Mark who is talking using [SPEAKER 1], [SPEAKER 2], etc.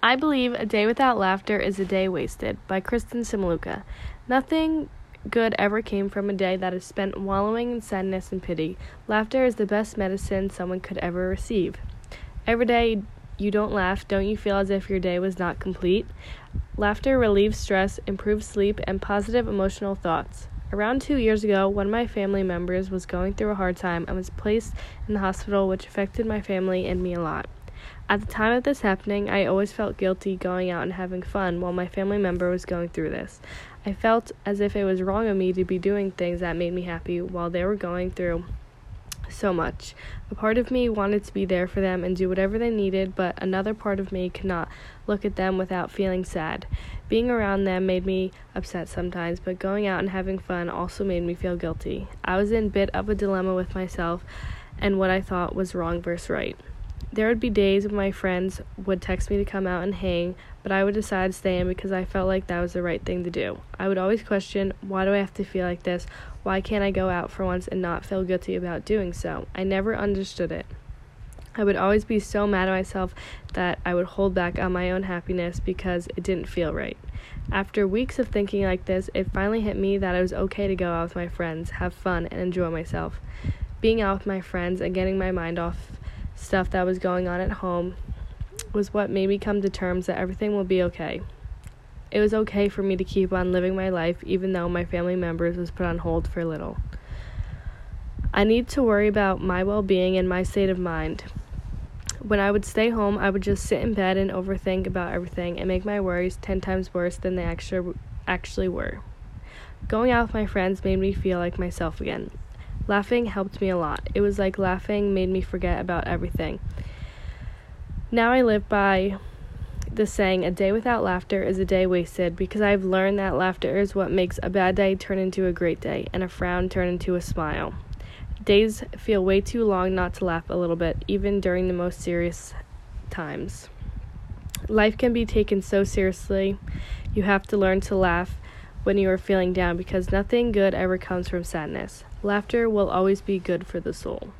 [SPEAKER 1] I believe a day without laughter is a day wasted by Kristen Simaluka. Nothing good ever came from a day that is spent wallowing in sadness and pity. Laughter is the best medicine someone could ever receive. Every day you don't laugh, don't you feel as if your day was not complete? Laughter relieves stress, improves sleep, and positive emotional thoughts. Around two years ago, one of my family members was going through a hard time and was placed in the hospital, which affected my family and me a lot. At the time of this happening, I always felt guilty going out and having fun while my family member was going through this. I felt as if it was wrong of me to be doing things that made me happy while they were going through so much. A part of me wanted to be there for them and do whatever they needed, but another part of me could not look at them without feeling sad. Being around them made me upset sometimes, but going out and having fun also made me feel guilty. I was in a bit of a dilemma with myself and what I thought was wrong versus right. There would be days when my friends would text me to come out and hang, but I would decide to stay in because I felt like that was the right thing to do. I would always question, why do I have to feel like this? Why can't I go out for once and not feel guilty about doing so? I never understood it. I would always be so mad at myself that I would hold back on my own happiness because it didn't feel right. After weeks of thinking like this, it finally hit me that it was okay to go out with my friends, have fun, and enjoy myself. Being out with my friends and getting my mind off stuff that was going on at home was what made me come to terms that everything will be okay. It was okay for me to keep on living my life even though my family members was put on hold for a little. I need to worry about my well-being and my state of mind. When I would stay home, I would just sit in bed and overthink about everything and make my worries 10 times worse than they actually actually were. Going out with my friends made me feel like myself again. Laughing helped me a lot. It was like laughing made me forget about everything. Now I live by the saying, a day without laughter is a day wasted, because I've learned that laughter is what makes a bad day turn into a great day and a frown turn into a smile. Days feel way too long not to laugh a little bit, even during the most serious times. Life can be taken so seriously, you have to learn to laugh when you are feeling down because nothing good ever comes from sadness. Laughter will always be good for the soul.